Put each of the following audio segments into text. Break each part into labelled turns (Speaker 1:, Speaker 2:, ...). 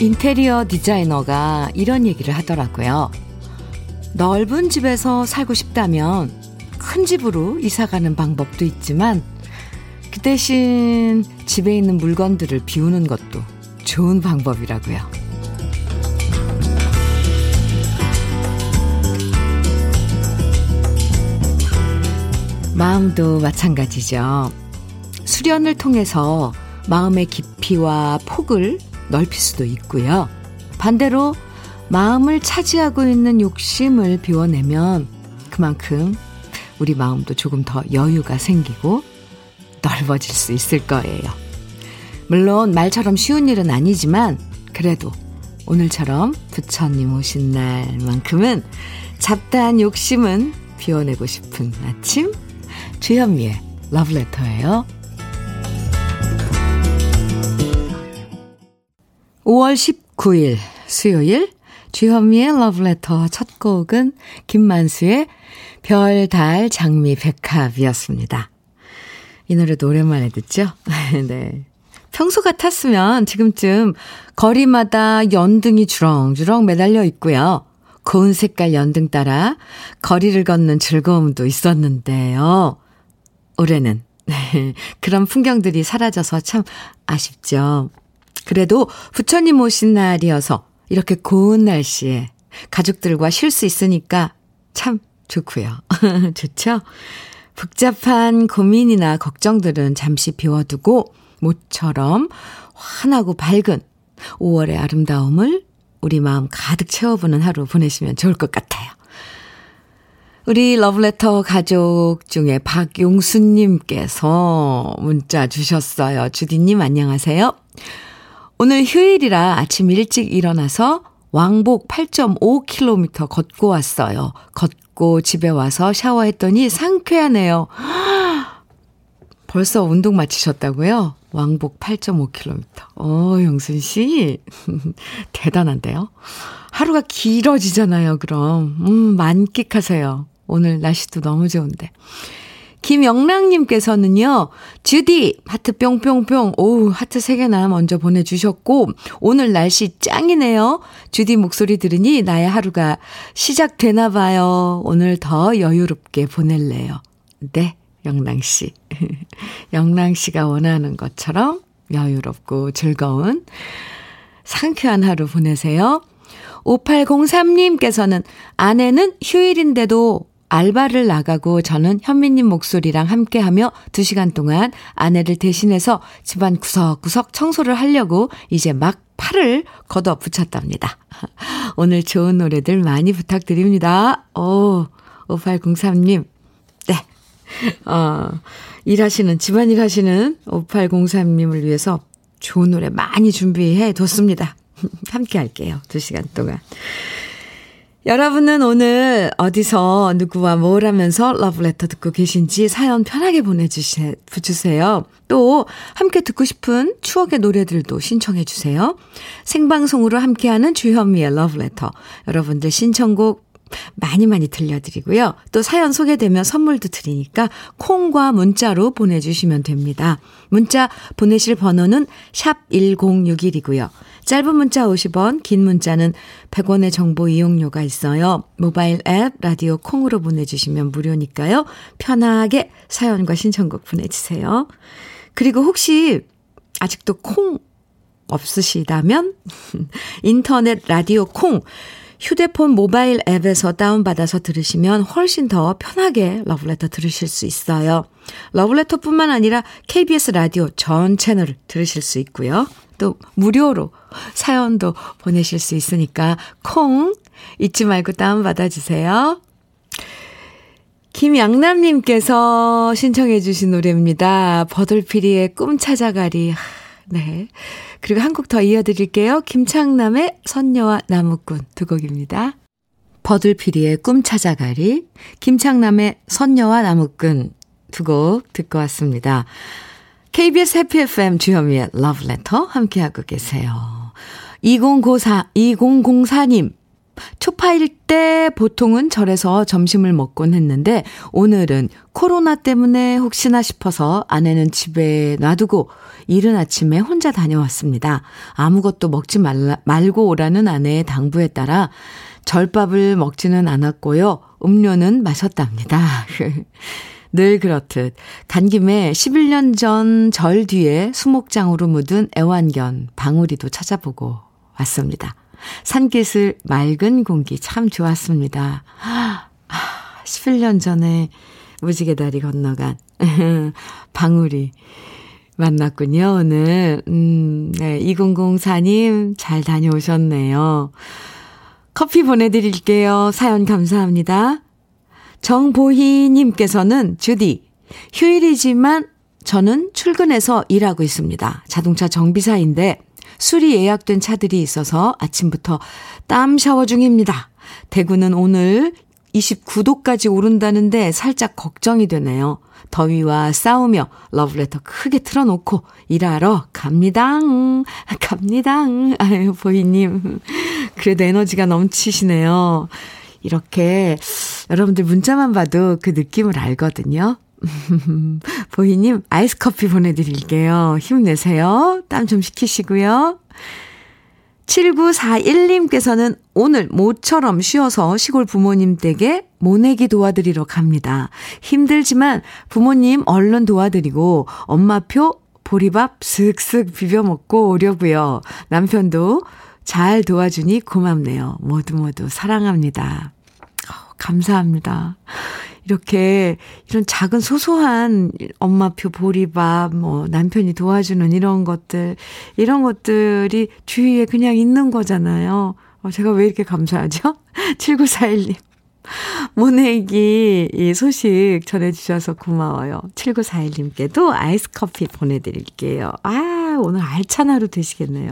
Speaker 1: 인테리어 디자이너가 이런 얘기를 하더라고요. 넓은 집에서 살고 싶다면 큰 집으로 이사 가는 방법도 있지만 그 대신 집에 있는 물건들을 비우는 것도 좋은 방법이라고요. 마음도 마찬가지죠. 수련을 통해서 마음의 깊이와 폭을 넓힐 수도 있고요. 반대로 마음을 차지하고 있는 욕심을 비워내면 그만큼 우리 마음도 조금 더 여유가 생기고 넓어질 수 있을 거예요. 물론 말처럼 쉬운 일은 아니지만 그래도 오늘처럼 부처님 오신 날만큼은 잡다한 욕심은 비워내고 싶은 아침 주현미의 러브레터예요. 5월 19일 수요일 주현미의 러브레터 첫 곡은 김만수의 별, 달, 장미, 백합이었습니다. 이 노래도 오랜만에 듣죠? 네. 평소 같았으면 지금쯤 거리마다 연등이 주렁주렁 매달려 있고요. 고운 색깔 연등 따라 거리를 걷는 즐거움도 있었는데요. 올해는 네, 그런 풍경들이 사라져서 참 아쉽죠. 그래도 부처님 오신 날이어서 이렇게 고운 날씨에 가족들과 쉴 수 있으니까 참 좋고요. 좋죠? 복잡한 고민이나 걱정들은 잠시 비워두고 모처럼 환하고 밝은 5월의 아름다움을 우리 마음 가득 채워보는 하루 보내시면 좋을 것 같아요. 우리 러브레터 가족 중에 박용수님께서 문자 주셨어요. 주디님 안녕하세요. 오늘 휴일이라 아침 일찍 일어나서 왕복 8.5km 걷고 왔어요. 걷고 집에 와서 샤워했더니 상쾌하네요. 벌써 운동 마치셨다고요? 왕복 8.5km. 어, 영순 씨. 대단한데요? 하루가 길어지잖아요, 그럼. 음, 만끽하세요. 오늘 날씨도 너무 좋은데. 김영랑님께서는요, 주디, 하트 뿅뿅뿅, 오우, 하트 3개나 먼저 보내주셨고, 오늘 날씨 짱이네요. 주디 목소리 들으니 나의 하루가 시작되나봐요. 오늘 더 여유롭게 보낼래요. 네, 영랑씨. 영랑씨가 원하는 것처럼 여유롭고 즐거운 상쾌한 하루 보내세요. 5803님께서는 아내는 휴일인데도 알바를 나가고 저는 현미님 목소리랑 함께하며 2시간 동안 아내를 대신해서 집안 구석구석 청소를 하려고 이제 막 팔을 걷어 붙였답니다. 오늘 좋은 노래들 많이 부탁드립니다. 오, 5803님. 네. 어, 일하시는, 집안일 하시는 5803님을 위해서 좋은 노래 많이 준비해 뒀습니다. 함께 할게요. 2시간 동안. 여러분은 오늘 어디서 누구와 뭘 하면서 러브레터 듣고 계신지 사연 편하게 보내주세요. 또 함께 듣고 싶은 추억의 노래들도 신청해 주세요. 생방송으로 함께하는 주현미의 러브레터. 여러분들 신청곡 많이 많이 들려드리고요. 또 사연 소개되면 선물도 드리니까 콩과 문자로 보내주시면 됩니다. 문자 보내실 번호는 샵 1061이고요. 짧은 문자 50원, 긴 문자는 100원의 정보 이용료가 있어요. 모바일 앱, 라디오 콩으로 보내주시면 무료니까요. 편하게 사연과 신청곡 보내주세요. 그리고 혹시 아직도 콩 없으시다면 인터넷 라디오 콩 휴대폰 모바일 앱에서 다운받아서 들으시면 훨씬 더 편하게 러브레터 들으실 수 있어요. 러브레터뿐만 아니라 KBS 라디오 전 채널을 들으실 수 있고요. 또 무료로 사연도 보내실 수 있으니까 콩 잊지 말고 다운받아 주세요. 김양남님께서 신청해 주신 노래입니다. 버들피리의 꿈 찾아가리. 네. 그리고 한 곡 더 이어드릴게요. 김창남의 선녀와 나무꾼 두 곡입니다. 버들피리의 꿈 찾아가리, 김창남의 선녀와 나무꾼 두 곡 듣고 왔습니다. KBS 해피 FM 주현미의 러브레터 함께하고 계세요. 2004, 2004님, 초파일 때 보통은 절에서 점심을 먹곤 했는데 오늘은 코로나 때문에 혹시나 싶어서 아내는 집에 놔두고 이른 아침에 혼자 다녀왔습니다. 아무것도 먹지 말라, 말고 오라는 아내의 당부에 따라 절밥을 먹지는 않았고요. 음료는 마셨답니다. 늘 그렇듯 간 김에 11년 전 절 뒤에 수목장으로 묻은 애완견 방울이도 찾아보고 왔습니다. 산기슬 맑은 공기 참 좋았습니다. 아, 11년 전에 무지개 다리 건너간 방울이 만났군요, 오늘. 음, 네, 2004님 잘 다녀오셨네요. 커피 보내드릴게요. 사연 감사합니다. 정보희님께서는 주디, 휴일이지만 저는 출근해서 일하고 있습니다. 자동차 정비사인데 술이 예약된 차들이 있어서 아침부터 땀 샤워 중입니다. 대구는 오늘 29도까지 오른다는데 살짝 걱정이 되네요. 더위와 싸우며 러브레터 크게 틀어놓고 일하러 갑니다. 갑니다. 아유, 보이님. 그래도 에너지가 넘치시네요. 이렇게 여러분들 문자만 봐도 그 느낌을 알거든요. 보희님, 아이스 커피 보내드릴게요. 힘내세요. 땀 좀 식히시고요. 7941님께서는 오늘 모처럼 쉬어서 시골 부모님 댁에 모내기 도와드리러 갑니다. 힘들지만 부모님 얼른 도와드리고 엄마표 보리밥 슥슥 비벼 먹고 오려고요. 남편도 잘 도와주니 고맙네요. 모두 모두 사랑합니다. 감사합니다. 이렇게 이런 작은 소소한 엄마표 보리밥, 뭐 남편이 도와주는 이런 것들, 이런 것들이 주위에 그냥 있는 거잖아요. 어, 제가 왜 이렇게 감사하죠? 7941님. 모내기 이 소식 전해주셔서 고마워요. 7941님께도 아이스 커피 보내드릴게요. 아, 오늘 알찬 하루 되시겠네요.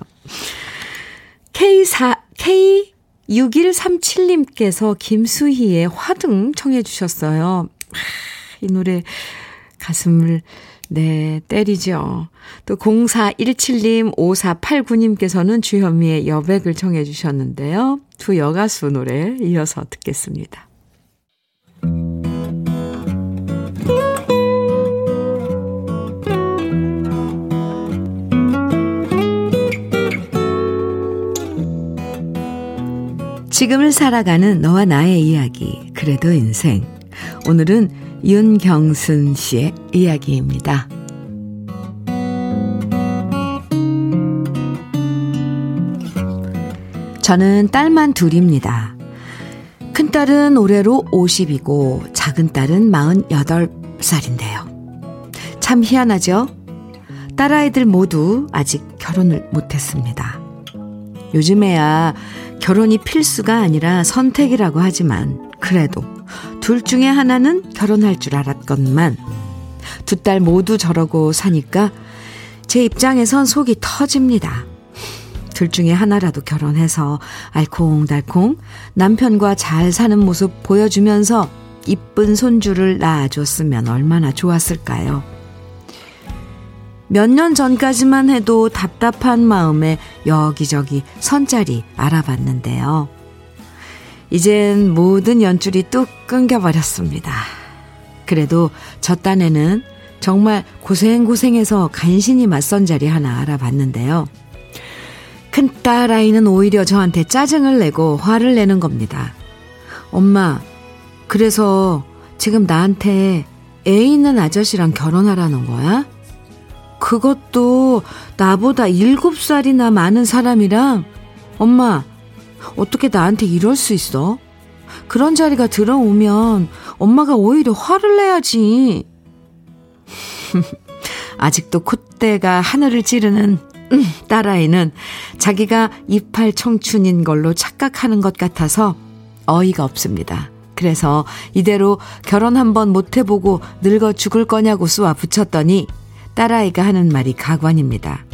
Speaker 1: K4, K 6137님께서 김수희의 화등 청해 주셨어요. 이 노래 가슴을 네, 때리죠. 또 0417님, 5489님께서는 주현미의 여백을 청해 주셨는데요. 두 여가수 노래 이어서 듣겠습니다. 지금을 살아가는 너와 나의 이야기, 그래도 인생. 오늘은 윤경순 씨의 이야기입니다. 저는 딸만 둘입니다. 큰딸은 올해로 50이고 작은딸은 48살인데요. 참 희한하죠? 딸아이들 모두 아직 결혼을 못했습니다. 요즘에야 결혼이 필수가 아니라 선택이라고 하지만 그래도 둘 중에 하나는 결혼할 줄 알았건만 두 딸 모두 저러고 사니까 제 입장에선 속이 터집니다. 둘 중에 하나라도 결혼해서 알콩달콩 남편과 잘 사는 모습 보여주면서 이쁜 손주를 낳아줬으면 얼마나 좋았을까요? 몇 년 전까지만 해도 답답한 마음에 여기저기 선자리 알아봤는데요. 이젠 모든 연줄이 뚝 끊겨버렸습니다. 그래도 저 딴에는 정말 고생고생해서 간신히 맞선 자리 하나 알아봤는데요. 큰딸 아이는 오히려 저한테 짜증을 내고 화를 내는 겁니다. 엄마, 그래서 지금 나한테 애 있는 아저씨랑 결혼하라는 거야? 그것도 나보다 일곱 살이나 많은 사람이랑 엄마, 어떻게 나한테 이럴 수 있어? 그런 자리가 들어오면 엄마가 오히려 화를 내야지. 아직도 콧대가 하늘을 찌르는 음, 딸아이는 자기가 이팔 청춘인 걸로 착각하는 것 같아서 어이가 없습니다. 그래서 이대로 결혼 한번 못 해보고 늙어 죽을 거냐고 쏘아 붙였더니 딸아이가 하는 말이 가관입니다.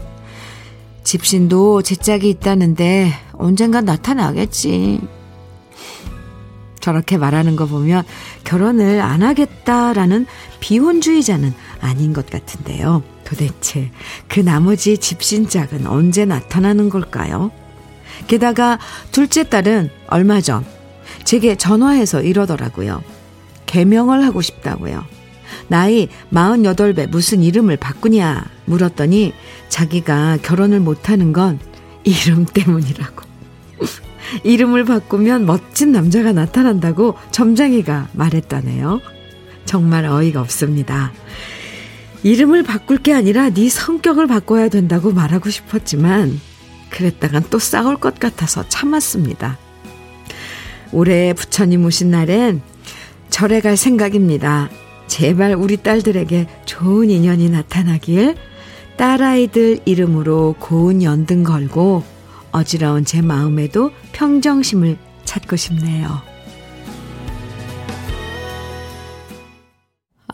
Speaker 1: 집신도 제 짝이 있다는데 언젠간 나타나겠지. 저렇게 말하는 거 보면 결혼을 안 하겠다라는 비혼주의자는 아닌 것 같은데요. 도대체 그 나머지 집신짝은 언제 나타나는 걸까요? 게다가 둘째 딸은 얼마 전 제게 전화해서 이러더라고요. 개명을 하고 싶다고요. 나이 48배 무슨 이름을 바꾸냐 물었더니 자기가 결혼을 못하는 건 이름 때문이라고. 이름을 바꾸면 멋진 남자가 나타난다고 점장이가 말했다네요. 정말 어이가 없습니다. 이름을 바꿀 게 아니라 네 성격을 바꿔야 된다고 말하고 싶었지만 그랬다간 또 싸울 것 같아서 참았습니다. 올해 부처님 오신 날엔 절에 갈 생각입니다. 제발 우리 딸들에게 좋은 인연이 나타나길 딸아이들 이름으로 고운 연등 걸고 어지러운 제 마음에도 평정심을 찾고 싶네요.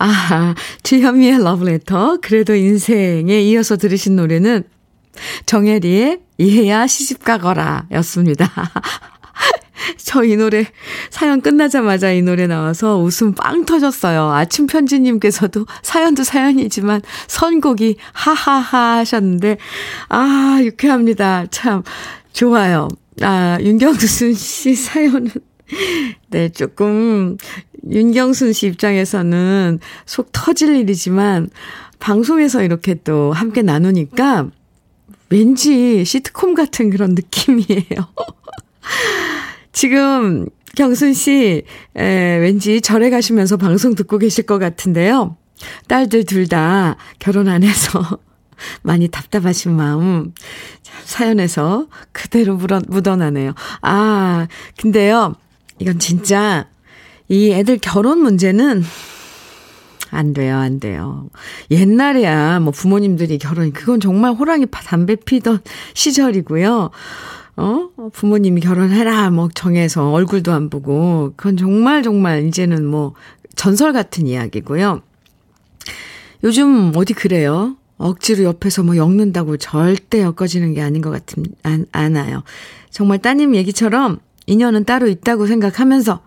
Speaker 1: 아, 주현미의 러브레터. 그래도 인생에 이어서 들으신 노래는 정혜리의 이해야 시집가거라 였습니다. 저 이 노래 사연 끝나자마자 이 노래 나와서 웃음 빵 터졌어요. 아침 편지님께서도 사연도 사연이지만 선곡이 하하하 하셨는데 아 유쾌합니다. 참 좋아요. 아 윤경순 씨 사연은 네 조금 윤경순 씨 입장에서는 속 터질 일이지만 방송에서 이렇게 또 함께 나누니까 왠지 시트콤 같은 그런 느낌이에요. 지금 경순 씨, 에, 왠지 절에 가시면서 방송 듣고 계실 것 같은데요. 딸들 둘 다 결혼 안 해서 많이 답답하신 마음 사연에서 그대로 묻어, 묻어나네요. 아, 근데요, 이건 진짜 이 애들 결혼 문제는 안 돼요, 안 돼요. 옛날에야 뭐 부모님들이 결혼, 그건 정말 호랑이 담배 피던 시절이고요. 어? 부모님이 결혼해라, 뭐 정해서 얼굴도 안 보고. 그건 정말 정말 이제는 뭐 전설 같은 이야기고요. 요즘 어디 그래요? 억지로 옆에서 뭐 엮는다고 절대 엮어지는 게 아닌 것 같은, 안, 않아요. 정말 따님 얘기처럼 인연은 따로 있다고 생각하면서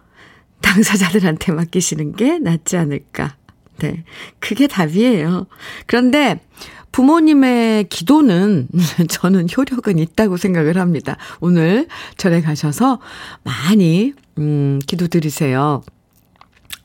Speaker 1: 당사자들한테 맡기시는 게 낫지 않을까. 네. 그게 답이에요. 그런데 부모님의 기도는 저는 효력은 있다고 생각을 합니다. 오늘 절에 가셔서 많이, 음, 기도 드리세요.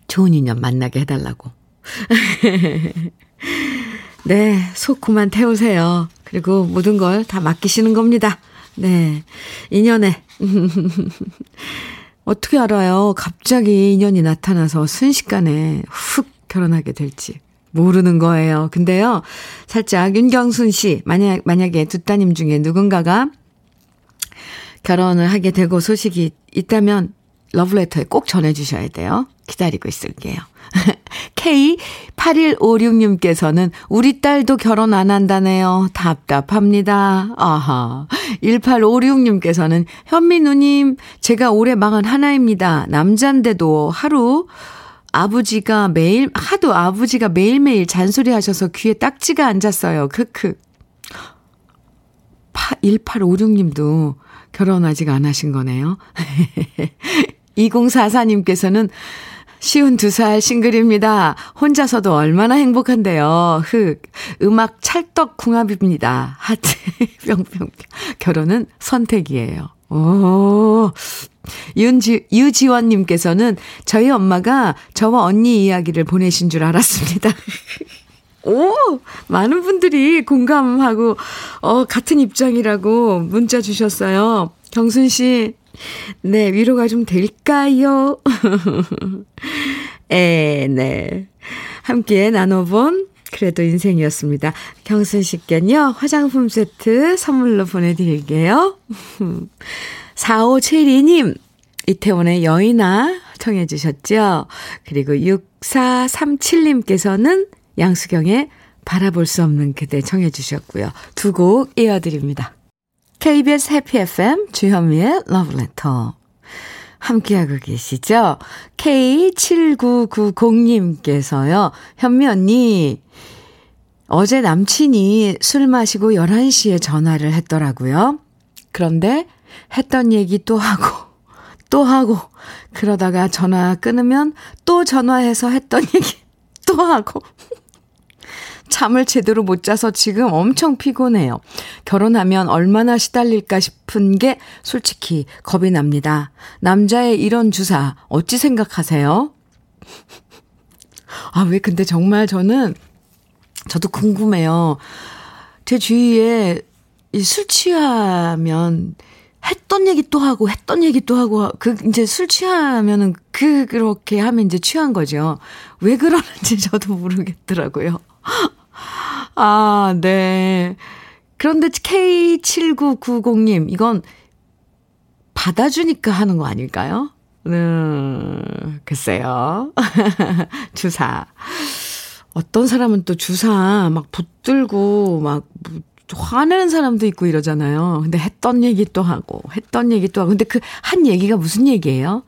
Speaker 1: 좋은 인연 만나게 해달라고. 네, 속 그만 태우세요. 그리고 모든 걸 다 맡기시는 겁니다. 네, 인연에. 어떻게 알아요? 갑자기 인연이 나타나서 순식간에 훅 결혼하게 될지. 모르는 거예요. 근데요, 살짝 윤경순 씨, 만약, 만약에 두 따님 중에 누군가가 결혼을 하게 되고 소식이 있다면 러브레터에 꼭 전해주셔야 돼요. 기다리고 있을게요. K8156님께서는 우리 딸도 결혼 안 한다네요. 답답합니다. 아하. 1856님께서는 현미 누님, 제가 올해 망은 하나입니다. 남잔데도 하루 아버지가 매일, 하도 아버지가 매일매일 잔소리 하셔서 귀에 딱지가 앉았어요. 크크. 1856님도 결혼 아직 안 하신 거네요. 2044님께서는 쉬운 두살 싱글입니다. 혼자서도 얼마나 행복한데요. 흑. 음악 찰떡 궁합입니다. 하트. 뿅뿅뿅. 결혼은 선택이에요. 오. 윤지, 유지원님께서는 저희 엄마가 저와 언니 이야기를 보내신 줄 알았습니다. 오! 많은 분들이 공감하고, 어, 같은 입장이라고 문자 주셨어요. 경순 씨, 네, 위로가 좀 될까요? 에, 네. 함께 나눠본 그래도 인생이었습니다. 경순 씨께는요, 화장품 세트 선물로 보내드릴게요. 4572님, 이태원의 여인아 청해 주셨죠? 그리고 6437님께서는 양수경의 바라볼 수 없는 그대 청해 주셨고요. 두 곡 이어드립니다. KBS 해피 FM 주현미의 러브레터 함께하고 계시죠? K7990님께서요. 현미 언니 어제 남친이 술 마시고 11시에 전화를 했더라고요. 그런데 했던 얘기 또 하고, 또 하고, 그러다가 전화 끊으면 또 전화해서 했던 얘기 또 하고. 잠을 제대로 못 자서 지금 엄청 피곤해요. 결혼하면 얼마나 시달릴까 싶은 게 솔직히 겁이 납니다. 남자의 이런 주사 어찌 생각하세요? 아, 왜 근데 정말 저는 저도 궁금해요. 제 주위에 술 취하면 했던 얘기 또 하고 했던 얘기 또 하고 그 이제 술 취하면은 그 그렇게 하면 이제 취한 거죠. 왜 그러는지 저도 모르겠더라고요. 아, 네. 그런데 K7990님 이건 받아주니까 하는 거 아닐까요? 음, 글쎄요. 주사. 어떤 사람은 또 주사 막 붙들고 막 화내는 사람도 있고 이러잖아요. 근데 했던 얘기 또 하고, 했던 얘기 또 하고. 근데 그 한 얘기가 무슨 얘기예요?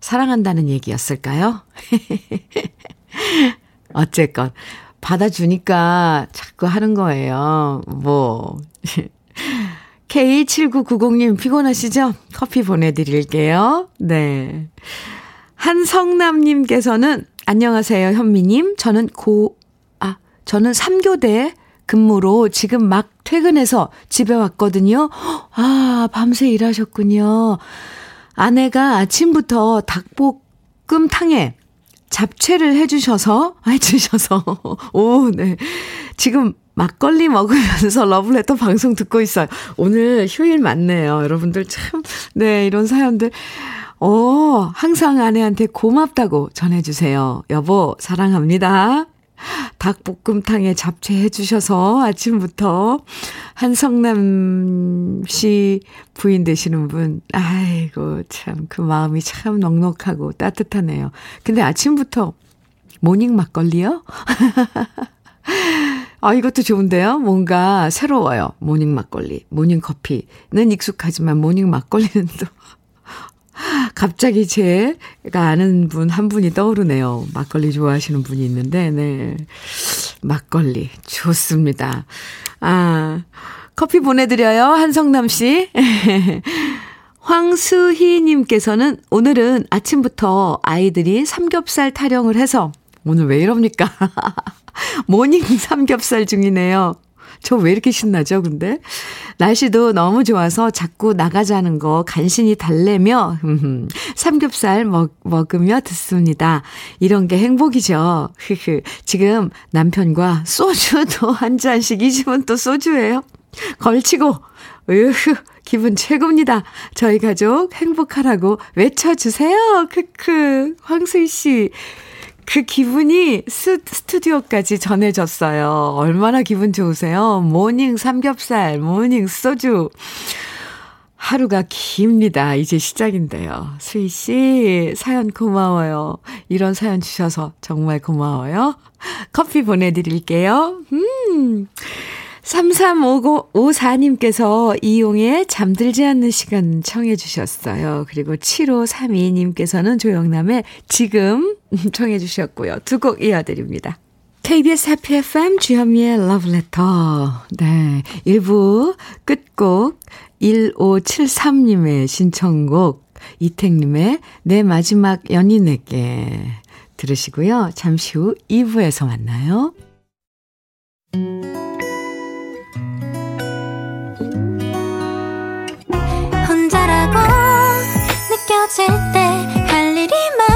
Speaker 1: 사랑한다는 얘기였을까요? 어쨌건, 받아주니까 자꾸 하는 거예요. 뭐. K7990님 피곤하시죠? 커피 보내드릴게요. 네. 한성남님께서는 안녕하세요, 현미님. 저는 고, 아, 저는 3교대 근무로 지금 막 퇴근해서 집에 왔거든요. 아, 밤새 일하셨군요. 아내가 아침부터 닭볶음탕에 잡채를 해주셔서, 해주셔서, 오, 네. 지금 막걸리 먹으면서 러블레터 방송 듣고 있어요. 오늘 휴일 맞네요. 여러분들 참, 네, 이런 사연들. 어, 항상 아내한테 고맙다고 전해주세요. 여보, 사랑합니다. 닭볶음탕에 잡채 해주셔서 아침부터 한성남 씨 부인 되시는 분, 아이고, 참, 그 마음이 참 넉넉하고 따뜻하네요. 근데 아침부터 모닝 막걸리요? 아, 이것도 좋은데요? 뭔가 새로워요. 모닝 막걸리, 모닝 커피는 익숙하지만 모닝 막걸리는 또 갑자기 제가 아는 분 한 분이 떠오르네요. 막걸리 좋아하시는 분이 있는데, 네. 막걸리. 좋습니다. 아, 커피 보내드려요. 한성남 씨. 황수희님께서는 오늘은 아침부터 아이들이 삼겹살 타령을 해서 오늘 왜 이럽니까? 모닝 삼겹살 중이네요. 저 왜 이렇게 신나죠, 근데? 날씨도 너무 좋아서 자꾸 나가자는 거 간신히 달래며, 삼겹살 먹, 먹으며 듣습니다. 이런 게 행복이죠. 지금 남편과 소주도 한 잔씩, 이 집은 또 소주예요. 걸치고, 으흐, 기분 최고입니다. 저희 가족 행복하라고 외쳐주세요. 크크. 황수희 씨. 그 기분이 스, 스튜디오까지 전해졌어요. 얼마나 기분 좋으세요? 모닝 삼겹살, 모닝 소주. 하루가 깁니다. 이제 시작인데요. 수희 씨, 사연 고마워요. 이런 사연 주셔서 정말 고마워요. 커피 보내드릴게요. 음. 3354님께서 이용의 잠들지 않는 시간 청해 주셨어요. 그리고 7532님께서는 조영남의 지금 청해 주셨고요. 두 곡 이어드립니다. KBS 해피 FM 주현미의 러브레터. 네. 1부 끝곡 1573님의 신청곡 이택님의 내 마지막 연인에게 들으시고요. 잠시 후 2부에서 만나요.
Speaker 2: 느껴질 때 할 일이 많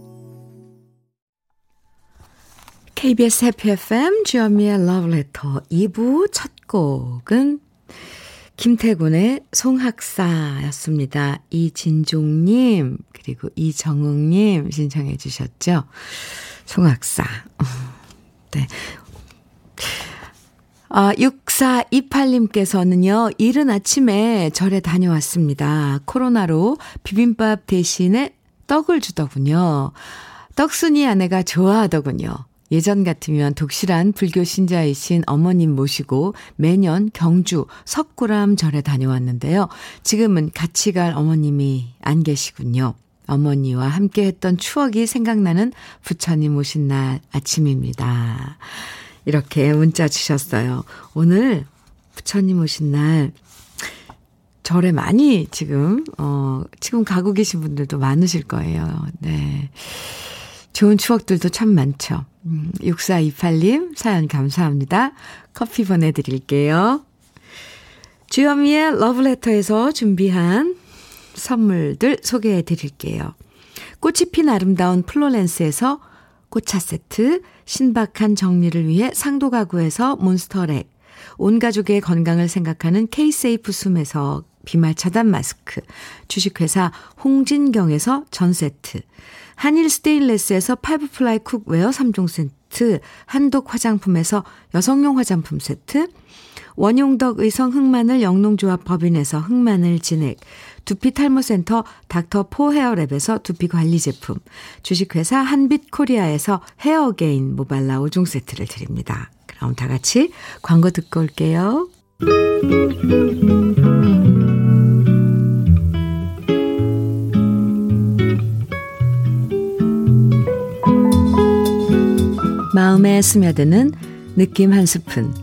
Speaker 1: KBS 해피 FM 주현미의 Letter 2부 첫 곡은 김태군의 송학사였습니다. 이진종님 그리고 이정욱님 신청해 주셨죠. 송학사. 네. 아, 6428님께서는요, 이른 아침에 절에 다녀왔습니다. 코로나로 비빔밥 대신에 떡을 주더군요. 떡순이 아내가 좋아하더군요. 예전 같으면 독실한 불교 신자이신 어머님 모시고 매년 경주 석굴암 절에 다녀왔는데요. 지금은 같이 갈 어머님이 안 계시군요. 어머니와 함께 했던 추억이 생각나는 부처님 오신 날 아침입니다. 이렇게 문자 주셨어요. 오늘 부처님 오신 날 절에 많이 지금, 어, 지금 가고 계신 분들도 많으실 거예요. 네. 좋은 추억들도 참 많죠. 음, 6428님 사연 감사합니다. 커피 보내드릴게요. 주현미의 러브레터에서 준비한 선물들 소개해 드릴게요. 꽃이 핀 아름다운 플로렌스에서 꽃차 세트, 신박한 정리를 위해 상도 가구에서 몬스터렉, 온 가족의 건강을 생각하는 케이세이프 숨에서 비말 차단 마스크, 주식회사 홍진경에서 전 세트, 한일 스테인레스에서 five ply cookware 3종 세트, 한독 화장품에서 여성용 화장품 세트, 원용덕 의성 흑마늘 영농조합 법인에서 흑마늘 진액, 두피 탈모센터 닥터 포 헤어랩에서 두피 관리 제품, 주식회사 한빛 코리아에서 헤어게인 모발라 5종 세트를 드립니다. 그럼 다 같이 광고 듣고 올게요. 마음에 스며드는 느낌 한 스푼.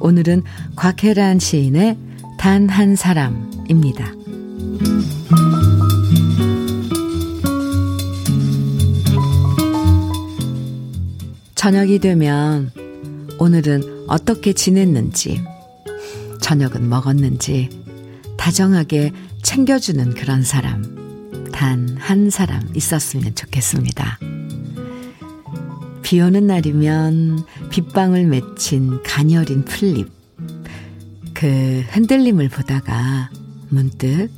Speaker 1: 오늘은 곽혜란 시인의 단 한 사람입니다. 저녁이 되면 오늘은 어떻게 지냈는지, 저녁은 먹었는지 다정하게 챙겨주는 그런 사람, 단 한 사람 있었으면 좋겠습니다. 비 오는 날이면 빗방울 맺힌 가녀린 풀잎. 그 흔들림을 보다가 문득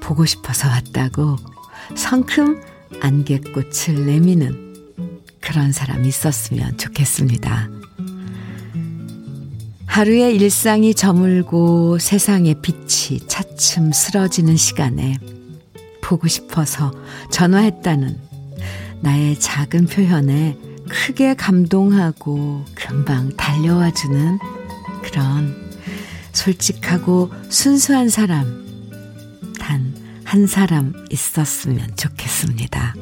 Speaker 1: 보고 싶어서 왔다고 성큼 안개꽃을 내미는 그런 사람 있었으면 좋겠습니다. 하루의 일상이 저물고 세상의 빛이 차츰 쓰러지는 시간에 보고 싶어서 전화했다는 나의 작은 표현에 크게 감동하고 금방 달려와주는 그런 솔직하고 순수한 사람, 단 한 사람 있었으면 좋겠습니다.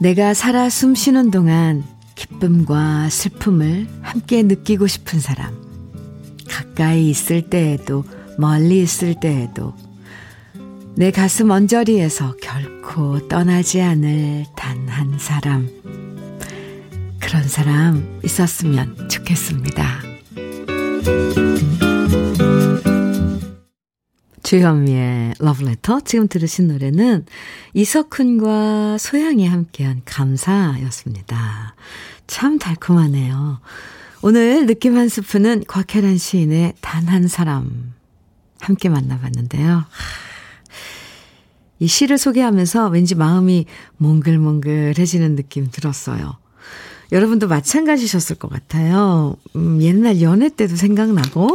Speaker 1: 내가 살아 숨 쉬는 동안 기쁨과 슬픔을 함께 느끼고 싶은 사람, 가까이 있을 때에도 멀리 있을 때에도 내 가슴 언저리에서 결코 떠나지 않을 단 한 사람. 그런 사람 있었으면 좋겠습니다. 주현미의 러브레터. 지금 들으신 노래는 이석훈과 소양이 함께한 감사였습니다. 참 달콤하네요. 오늘 느낌 한 스푼은 곽혜란 시인의 단 한 사람 함께 만나봤는데요. 이 시를 소개하면서 왠지 마음이 몽글몽글해지는 느낌 들었어요. 여러분도 마찬가지셨을 것 같아요. 음, 옛날 연애 때도 생각나고,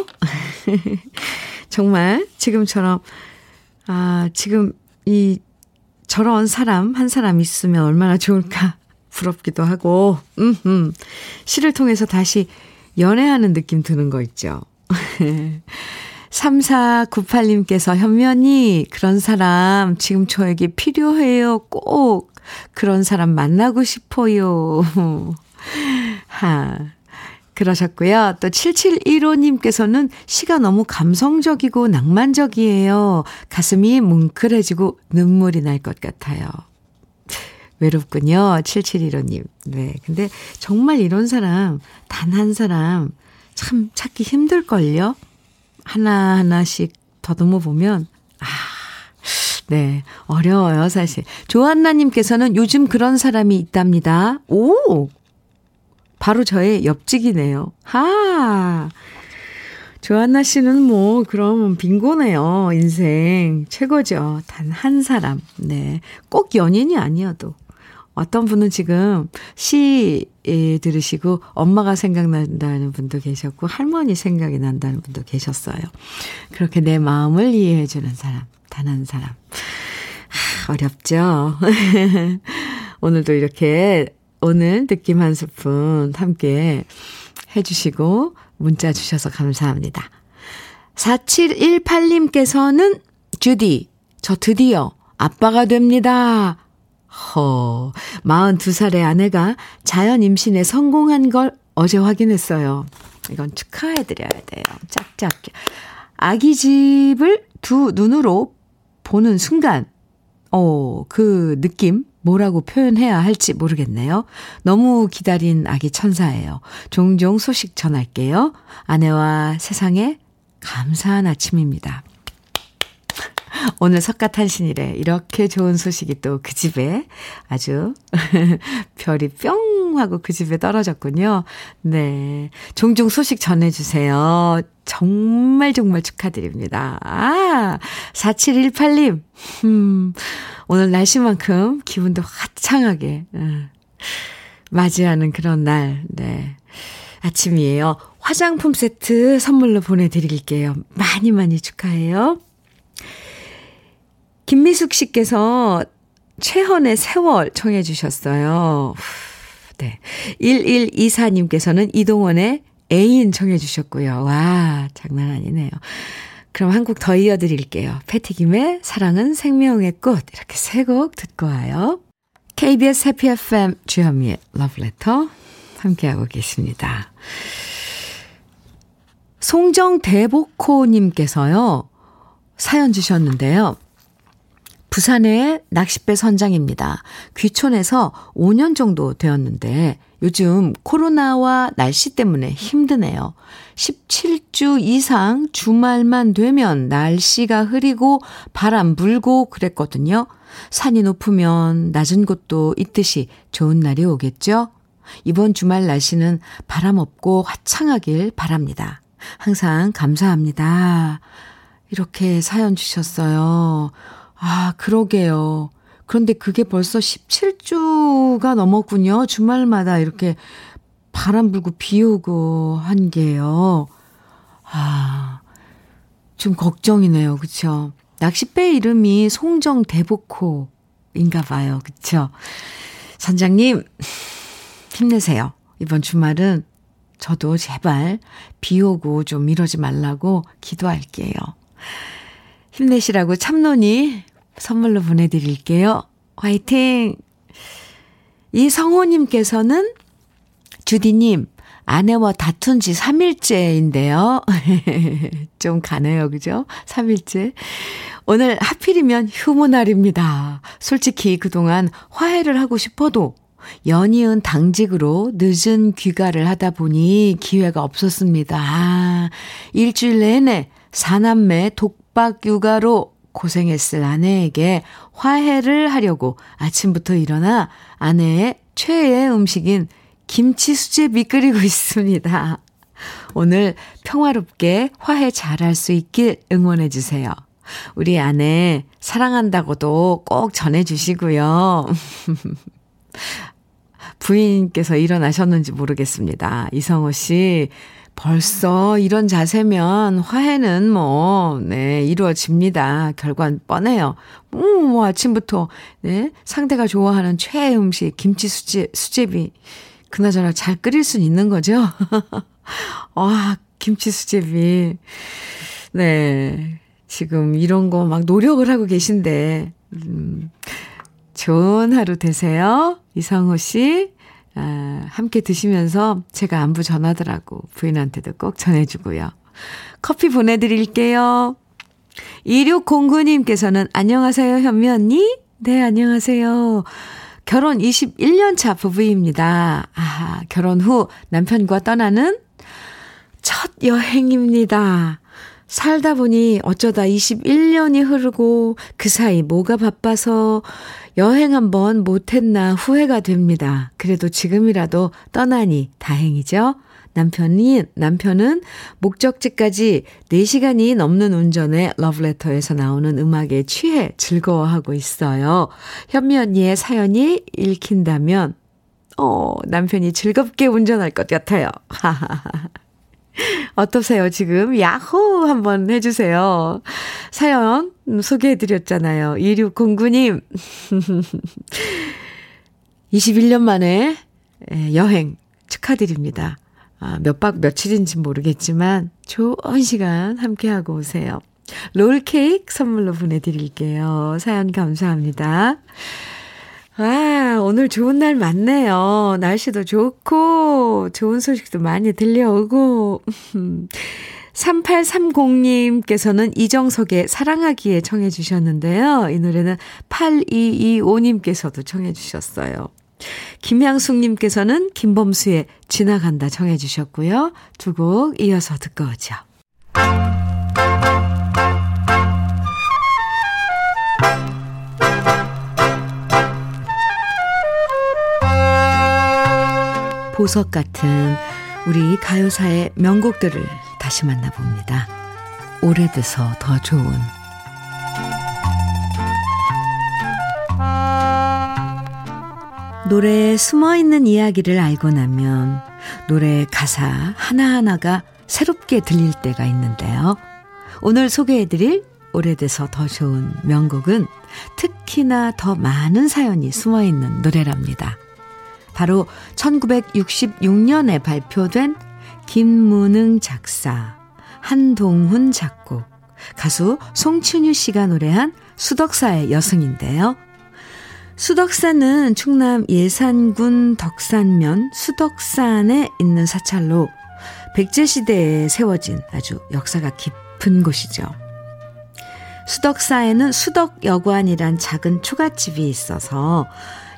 Speaker 1: 정말 지금처럼, 아, 지금 이, 저런 사람, 한 사람 있으면 얼마나 좋을까 부럽기도 하고, 음, 음. 시를 통해서 다시 연애하는 느낌 드는 거 있죠. 3498님께서 현면이 그런 사람 지금 저에게 필요해요. 꼭 그런 사람 만나고 싶어요. 하. 그러셨고요. 또 7715님께서는 시가 너무 감성적이고 낭만적이에요. 가슴이 뭉클해지고 눈물이 날 것 같아요. 외롭군요. 7715님. 네. 근데 정말 이런 사람, 단 한 사람 참 찾기 힘들걸요? 하나하나씩 더듬어 보면, 아, 네. 어려워요, 사실. 조한나님께서는 요즘 그런 사람이 있답니다. 오! 바로 저의 옆집이네요. 하! 조한나 씨는 뭐, 그럼 빙고네요. 인생. 최고죠. 단 한 사람. 네. 꼭 연인이 아니어도. 어떤 분은 지금 시 예, 들으시고 엄마가 생각난다는 분도 계셨고 할머니 생각이 난다는 분도 계셨어요. 그렇게 내 마음을 이해해 주는 사람, 단 한 사람. 하, 어렵죠? 오늘도 이렇게 오늘 느낌 한 스푼 함께 해 주시고 문자 주셔서 감사합니다. 4718님께서는 주디, 저 드디어 아빠가 됩니다. 허, 42살의 아내가 자연 임신에 성공한 걸 어제 확인했어요. 이건 축하해드려야 돼요. 짝짝. 아기 집을 두 눈으로 보는 순간, 어, 그 느낌, 뭐라고 표현해야 할지 모르겠네요. 너무 기다린 아기 천사예요. 종종 소식 전할게요. 아내와 세상에 감사한 아침입니다. 오늘 석가탄신일에 이렇게 좋은 소식이 또 그 집에 아주 별이 뿅 하고 그 집에 떨어졌군요. 네. 종종 소식 전해주세요. 정말 정말 축하드립니다. 아, 4718님. 음, 오늘 날씨만큼 기분도 화창하게, 음, 맞이하는 그런 날, 네. 아침이에요. 화장품 세트 선물로 보내드릴게요. 많이 많이 축하해요. 김미숙 씨께서 최헌의 세월 청해 주셨어요. 네. 1124님께서는 이동원의 애인 청해 주셨고요. 와, 장난 아니네요. 그럼 한 곡 더 이어드릴게요. 패티김의 사랑은 생명의 꽃. 이렇게 세 곡 듣고 와요. KBS 해피 FM 주현미의 러브레터 함께하고 계십니다. 송정대복호님께서요. 사연 주셨는데요. 부산의 낚싯배 선장입니다. 귀촌해서 5년 정도 되었는데 요즘 코로나와 날씨 때문에 힘드네요. 17주 이상 주말만 되면 날씨가 흐리고 바람 불고 그랬거든요. 산이 높으면 낮은 곳도 있듯이 좋은 날이 오겠죠? 이번 주말 날씨는 바람 없고 화창하길 바랍니다. 항상 감사합니다. 이렇게 사연 주셨어요. 아, 그러게요. 그런데 그게 벌써 17주가 넘었군요. 주말마다 이렇게 바람 불고 비 오고 한 게요. 아, 좀 걱정이네요. 그쵸? 낚싯배 이름이 송정 대복호인가 봐요. 그쵸? 선장님, 힘내세요. 이번 주말은 저도 제발 비 오고 좀 이러지 말라고 기도할게요. 힘내시라고 참론이 선물로 보내드릴게요. 화이팅! 이성호님께서는 주디님, 아내와 다툰 지 3일째인데요. 좀 가네요, 그죠? 3일째. 오늘 하필이면 휴무날입니다. 솔직히 그동안 화해를 하고 싶어도 연이은 당직으로 늦은 귀가를 하다 보니 기회가 없었습니다. 아, 일주일 내내 사남매 독박 육아로 고생했을 아내에게 화해를 하려고 아침부터 일어나 아내의 최애 음식인 김치 수제비 끓이고 있습니다. 오늘 평화롭게 화해 잘할 수 있길 응원해 주세요. 우리 아내 사랑한다고도 꼭 전해 주시고요. 부인께서 일어나셨는지 모르겠습니다. 이성호 씨, 벌써 이런 자세면 화해는 뭐, 네, 이루어집니다. 결과는 뻔해요. 음, 뭐 아침부터, 네, 상대가 좋아하는 최애 음식, 김치 수제, 수제비. 그나저나 잘 끓일 수 있는 거죠? 와, 김치 수제비. 네. 지금 이런 거 막 노력을 하고 계신데, 음, 좋은 하루 되세요. 이성호 씨. 아, 함께 드시면서 제가 안부 전하더라고 부인한테도 꼭 전해주고요. 커피 보내드릴게요. 2609님께서는 안녕하세요 현미 언니? 네 안녕하세요. 결혼 21년 차 부부입니다. 아, 결혼 후 남편과 떠나는 첫 여행입니다. 살다 보니 어쩌다 21년이 흐르고 그 사이 뭐가 바빠서 여행 한번 못했나 후회가 됩니다. 그래도 지금이라도 떠나니 다행이죠. 남편이, 남편은 목적지까지 4시간이 넘는 운전에 러브레터에서 나오는 음악에 취해 즐거워하고 있어요. 현미 언니의 사연이 읽힌다면, 어, 남편이 즐겁게 운전할 것 같아요. 하하하. 어떠세요, 지금? 야호! 한번 해주세요. 사연 소개해드렸잖아요. 2609님. 21년 만에 여행 축하드립니다. 아, 몇박 며칠인지 모르겠지만 좋은 시간 함께하고 오세요. 롤케이크 선물로 보내드릴게요. 사연 감사합니다. 아, 오늘 좋은 날 맞네요. 날씨도 좋고, 좋은 소식도 많이 들려오고. 3830님께서는 이정석의 사랑하기에 청해 주셨는데요. 이 노래는 8225님께서도 청해 주셨어요. 김향숙님께서는 김범수의 지나간다 청해 주셨고요. 두 곡 이어서 듣고 오죠. 보석 같은 우리 가요사의 명곡들을 다시 만나봅니다. 오래돼서 더 좋은 노래에 숨어 있는 이야기를 알고 나면 노래의 가사 하나하나가 새롭게 들릴 때가 있는데요. 오늘 소개해드릴 오래돼서 더 좋은 명곡은 특히나 더 많은 사연이 숨어 있는 노래랍니다. 바로 1966년에 발표된 김문흥 작사, 한동훈 작곡, 가수 송춘유 씨가 노래한 수덕사의 여승인데요. 수덕사는 충남 예산군 덕산면 수덕산에 있는 사찰로 백제시대에 세워진 아주 역사가 깊은 곳이죠. 수덕사에는 수덕여관이란 작은 초가집이 있어서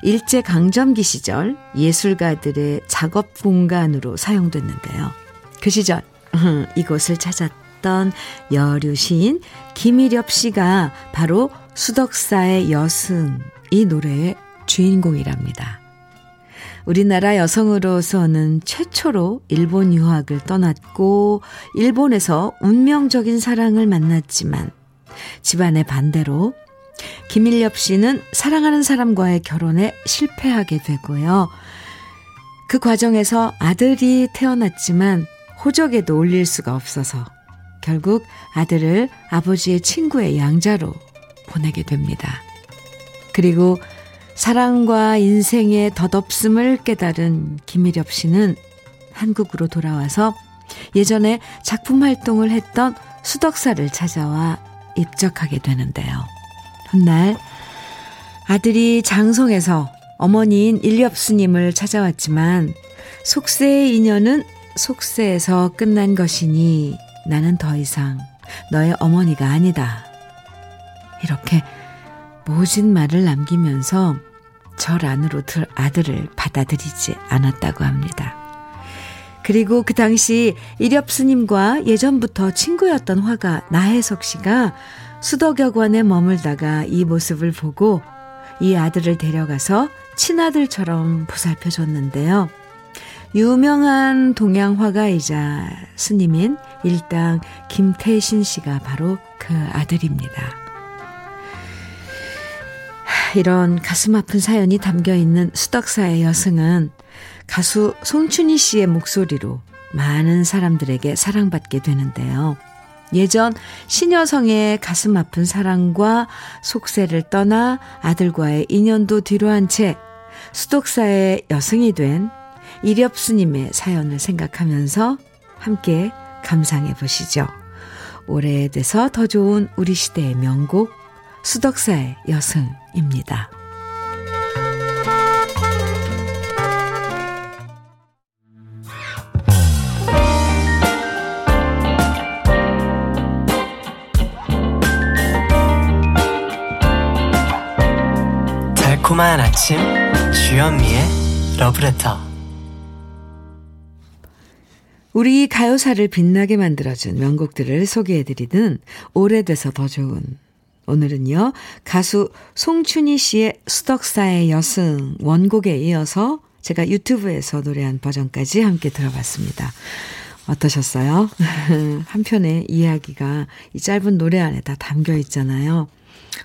Speaker 1: 일제강점기 시절 예술가들의 작업 공간으로 사용됐는데요. 그 시절 이곳을 찾았던 여류 시인 김일엽 씨가 바로 수덕사의 여승 이 노래의 주인공이랍니다. 우리나라 여성으로서는 최초로 일본 유학을 떠났고 일본에서 운명적인 사랑을 만났지만 집안의 반대로 김일엽 씨는 사랑하는 사람과의 결혼에 실패하게 되고요. 그 과정에서 아들이 태어났지만 호적에도 올릴 수가 없어서 결국 아들을 아버지의 친구의 양자로 보내게 됩니다. 그리고 사랑과 인생의 덧없음을 깨달은 김일엽 씨는 한국으로 돌아와서 예전에 작품 활동을 했던 수덕사를 찾아와 입적하게 되는데요. 훗날 아들이 장성에서 어머니인 일엽스님을 찾아왔지만 속세의 인연은 속세에서 끝난 것이니 나는 더 이상 너의 어머니가 아니다. 이렇게 모진 말을 남기면서 절 안으로 들 아들을 받아들이지 않았다고 합니다. 그리고 그 당시 일엽스님과 예전부터 친구였던 화가 나혜석 씨가 수덕여관에 머물다가 이 모습을 보고 이 아들을 데려가서 친아들처럼 보살펴 줬는데요. 유명한 동양 화가이자 스님인 일당 김태신 씨가 바로 그 아들입니다. 이런 가슴 아픈 사연이 담겨 있는 수덕사의 여승은 가수 송춘희 씨의 목소리로 많은 사람들에게 사랑받게 되는데요. 예전 신여성의 가슴 아픈 사랑과 속세를 떠나 아들과의 인연도 뒤로한 채 수독사의 여승이 된 이렵스님의 사연을 생각하면서 함께 감상해 보시죠. 오래돼서 더 좋은 우리 시대의 명곡 수덕사의 여승입니다.
Speaker 3: 달콤한 아침 주현미의 러브레터
Speaker 1: 우리 가요사를 빛나게 만들어준 명곡들을 소개해드리는 오래돼서 더 좋은 오늘은요 가수 송춘희 씨의 수덕사의 여승 원곡에 이어서 제가 유튜브에서 노래한 버전까지 함께 들어봤습니다. 어떠셨어요? 한편의 이야기가 이 짧은 노래 안에 다 담겨 있잖아요.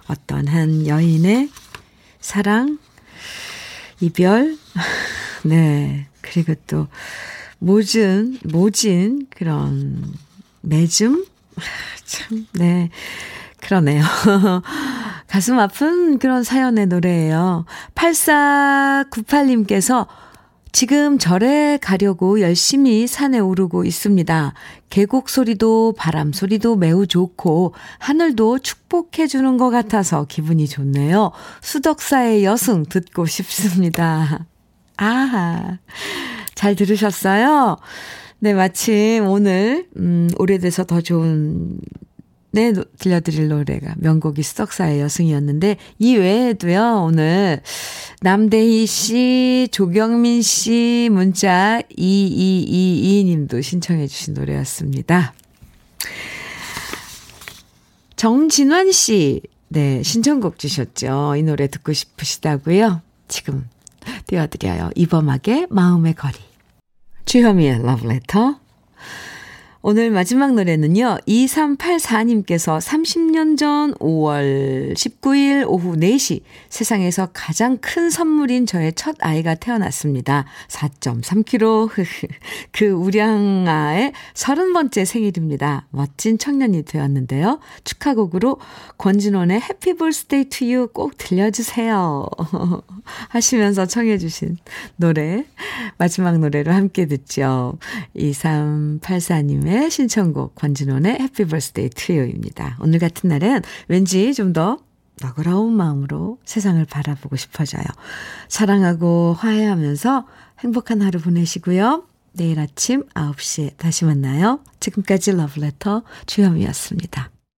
Speaker 1: 어떤 한 여인의 사랑, 이별, 네. 그리고 또, 모진, 모진, 그런, 매즘? 참, 네. 그러네요. 가슴 아픈 그런 사연의 노래예요. 8498님께서 지금 절에 가려고 열심히 산에 오르고 있습니다. 계곡 소리도 바람 소리도 매우 좋고 하늘도 축복해 주는 것 같아서 기분이 좋네요. 수덕사의 여승 듣고 싶습니다. 아하. 잘 들으셨어요? 네, 마침 오늘, 음, 오래돼서 더 좋은 네, 들려드릴 노래가 명곡이 수덕사의 여승이었는데, 이 외에도요, 오늘, 남대희 씨, 조경민 씨 문자 2222님도 신청해주신 노래였습니다. 정진환 씨, 네, 신청곡 주셨죠. 이 노래 듣고 싶으시다고요? 지금 띄워드려요. 이범학의 마음의 거리. 주현미의 러브레터. 오늘 마지막 노래는요, 2384님께서 30년 전 5월 19일 오후 4시 세상에서 가장 큰 선물인 저의 첫 아이가 태어났습니다. 4.3kg. 그 우량아의 30번째 생일입니다. 멋진 청년이 되었는데요. 축하곡으로 권진원의 Happy Birthday to You 꼭 들려주세요. 하시면서 청해 주신 노래, 마지막 노래로 함께 듣죠. 2384님의 님의 신청곡 권진원의 Happy Birthday to You입니다. 오늘 같은 날은 왠지 좀 더 너그러운 마음으로 세상을 바라보고 싶어져요. 사랑하고 화해하면서 행복한 하루 보내시고요. 내일 아침 9시에 다시 만나요. 지금까지 러브레터 주현미였습니다.